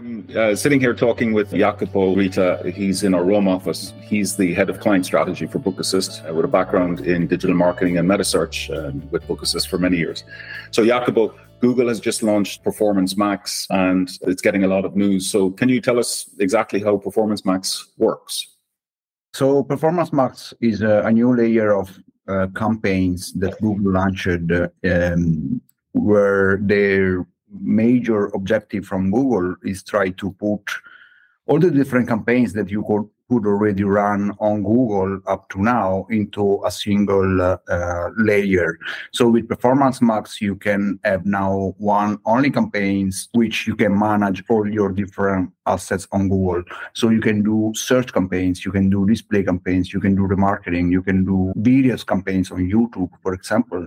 I'm uh, sitting here talking with Jacopo Rita. He's in our Rome office. He's the head of client strategy for Bookassist uh, with a background in digital marketing and meta search uh, with Bookassist for many years. So, Jacopo, Google has just launched Performance Max and it's getting a lot of news. So, can you tell us exactly how Performance Max works? So, Performance Max is a, new layer of uh, campaigns that Google launched uh, um, where their major objective from Google is try to put all the different campaigns that you could could already run on Google up to now into a single uh, uh, layer. So with Performance Max, you can have now one only campaigns, which you can manage all your different assets on Google. So you can do search campaigns, you can do display campaigns, you can do remarketing, you can do videos campaigns on YouTube, for example,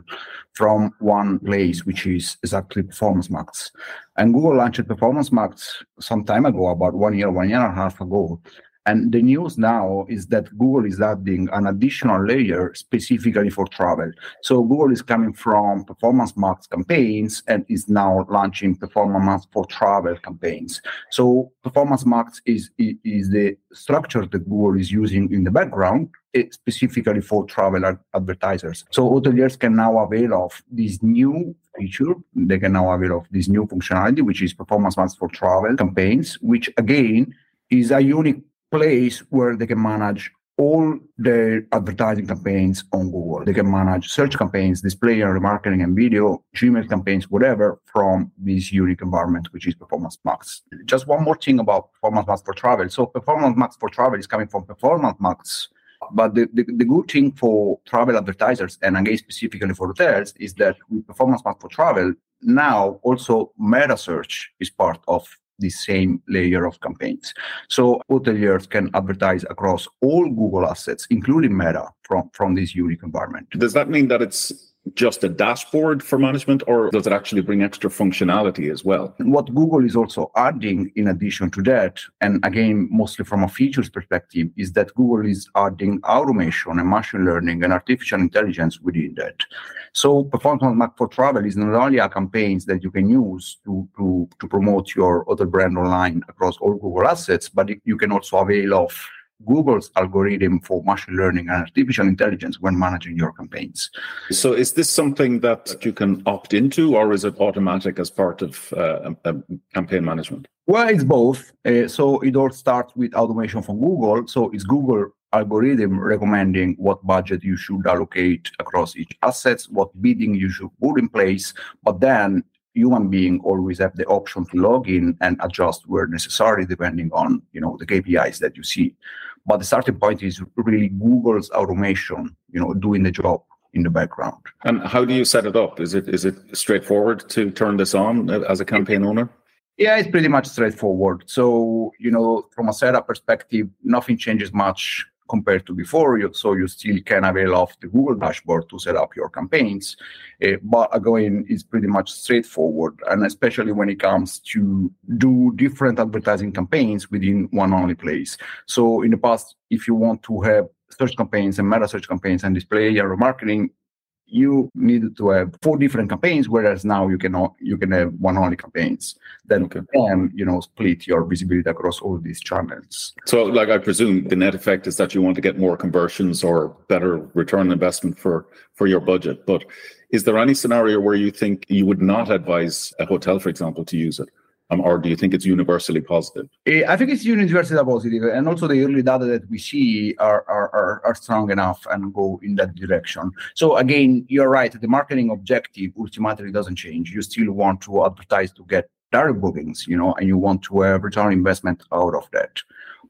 from one place, which is exactly Performance Max. And Google launched Performance Max some time ago, about one year, one year and a half ago. And the news now is that Google is adding an additional layer specifically for travel. So Google is coming from Performance Max campaigns and is now launching Performance Max for travel campaigns. So Performance Max is, is the structure that Google is using in the background eh, specifically for travel advertisers. So hoteliers can now avail of this new feature. They can now avail of this new functionality, which is Performance Max for travel campaigns, which again is a unique place where they can manage all their advertising campaigns on Google. They can manage search campaigns, display and remarketing and video, Gmail campaigns, whatever from this unique environment, which is Performance Max. Just one more thing about Performance Max for travel. So Performance Max for travel is coming from Performance Max. But the, the, the good thing for travel advertisers and again specifically for hotels is that with Performance Max for travel, now also meta search is part of the same layer of campaigns. So hoteliers can advertise across all Google assets, including Meta, from, from this unique environment. Does that mean that it's just a dashboard for management or does it actually bring extra functionality as well? What Google is also adding in addition to that, and again, mostly from a features perspective, is that Google is adding automation and machine learning and artificial intelligence within that. So Performance for Travel is not only a campaigns that you can use to, to, to promote your other brand online across all Google assets, but you can also avail of Google's algorithm for machine learning and artificial intelligence when managing your campaigns. So, is this something that you can opt into, or is it automatic as part of uh, campaign management? Well, it's both. Uh, so, it all starts with automation from Google. So, it's Google algorithm recommending what budget you should allocate across each assets, what bidding you should put in place, but then human being always have the option to log in and adjust where necessary depending on you know the kpis that you see. But the starting point is really google's automation you know doing the job in the background. And how do you set it up? Is it is it straightforward to turn this on as a campaign owner? Yeah it's pretty much straightforward. So you know from a setup perspective nothing changes much compared to before. So you still can avail of the Google dashboard to set up your campaigns. Uh, but again, it's pretty much straightforward. And especially when it comes to do different advertising campaigns within one only place. So in the past, if you want to have search campaigns and meta search campaigns and display and remarketing you needed to have four different campaigns, whereas now you can you can have one only campaigns that okay. can you know split your visibility across all these channels. So, like I presume, the net effect is that you want to get more conversions or better return investment for for your budget. But is there any scenario where you think you would not advise a hotel, for example, to use it? Um, or do you think it's universally positive? Eh, I think it's universally positive, and also the early data that we see are, are, are, strong enough and go in that direction. So again, you're right. The marketing objective ultimately doesn't change. You still want to advertise to get direct bookings, you know, and you want to have return investment out of that.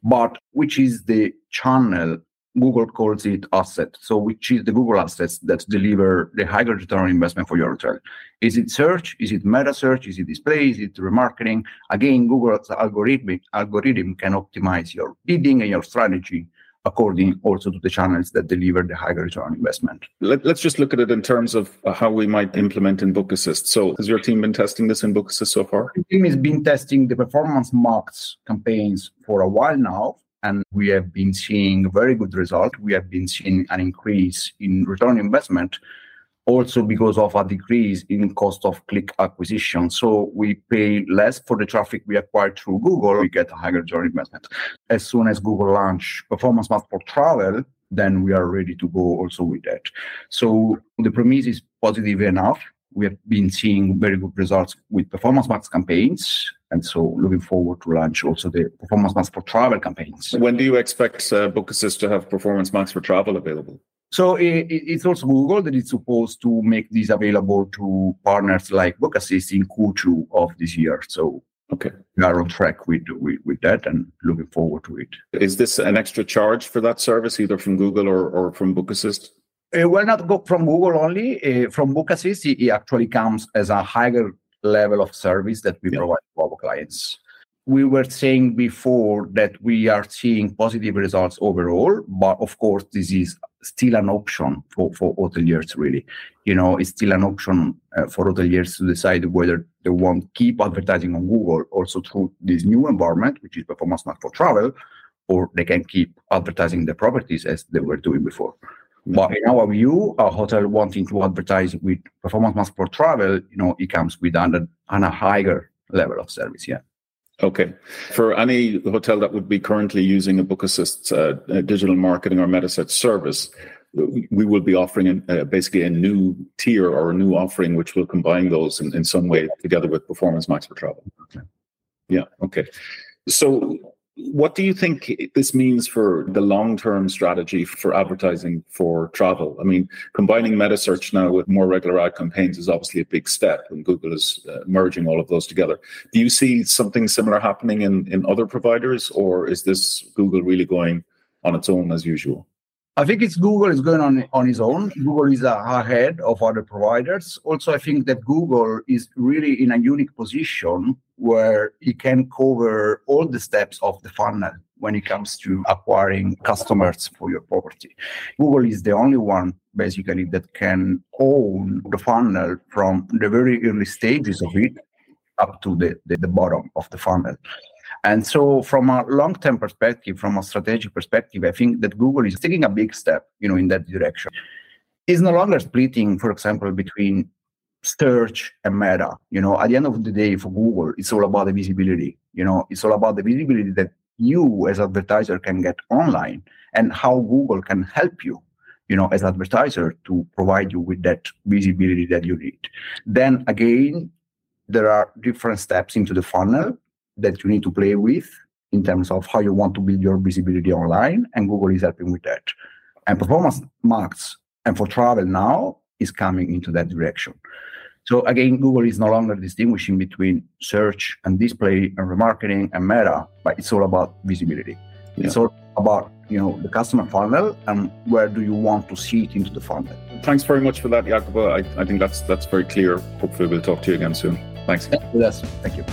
But which is the channel Google calls it asset. So which is the Google assets that deliver the higher return on investment for your hotel? Is it search? Is it meta search? Is it display? Is it remarketing? Again, Google's algorithm algorithm can optimize your bidding and your strategy according also to the channels that deliver the higher return on investment. Let, us just look at it in terms of uh, how we might implement in Bookassist. So has your team been testing this in Bookassist so far? The team has been testing the performance Max campaigns for a while now and we have been seeing very good result. We have been seeing an increase in return on investment also because of a decrease in cost of click acquisition. So we pay less for the traffic we acquire through Google, we get a higher return investment. As soon as Google launch Performance Max for travel, then we are ready to go also with that. So the premise is positive enough. We have been seeing very good results with Performance Max campaigns. And so looking forward to launch also the Performance Max for travel campaigns. When do you expect uh, Bookassist to have Performance Max for travel available? So it, it's also Google that is supposed to make this available to partners like Bookassist in Q2 of this year. So Okay. We are on track with, with, with that and looking forward to it. Is this an extra charge for that service, either from Google or, or from Bookassist? Uh, well, not go from Google only. Uh, from Bookassist, it actually comes as a higher level of service that we yeah. provide to our clients. We were saying before that we are seeing positive results overall, but of course, this is still an option for, for hoteliers, really. You know, it's still an option uh, for hoteliers to decide whether they want to keep advertising on Google also through this new environment, which is Performance Max for travel, or they can keep advertising the properties as they were doing before. But in our view, a hotel wanting to advertise with Performance Max for travel, you know, it comes with an, an a higher level of service. Yeah. Okay. For any hotel that would be currently using a Bookassist uh, digital marketing or MetaSearch service, we will be offering uh, basically a new tier or a new offering which will combine those in, in some way together with Performance Max for travel. Okay. Yeah. Okay. So what do you think this means for the long term strategy for advertising for travel? I mean, combining meta search now with more regular ad campaigns is obviously a big step, and Google is uh, merging all of those together. Do you see something similar happening in, in other providers, or is this Google really going on its own as usual? I think it's Google is going on on its own. Google is ahead of other providers. Also, I think that Google is really in a unique position where it can cover all the steps of the funnel when it comes to acquiring customers for your property. Google is the only one basically that can own the funnel from the very early stages of it up to the, the, the bottom of the funnel. And so, from a long-term perspective, from a strategic perspective, I think that Google is taking a big step, you know, in that direction. It's no longer splitting, for example, between search and meta. You know, at the end of the day, for Google, it's all about the visibility. You know, it's all about the visibility that you as advertiser can get online and how Google can help you, you know, as advertiser to provide you with that visibility that you need. Then again, there are different steps into the funnel that you need to play with in terms of how you want to build your visibility online, and Google is helping with that. And Performance Max and for travel now is coming into that direction. So again, Google is no longer distinguishing between search and display and remarketing and meta, but it's all about visibility. Yeah. It's all about you know the customer funnel and where do you want to see it into the funnel. Thanks very much for that, Jacopo. I, I think that's that's very clear. Hopefully we'll talk to you again soon. Thanks. Yes, thank you.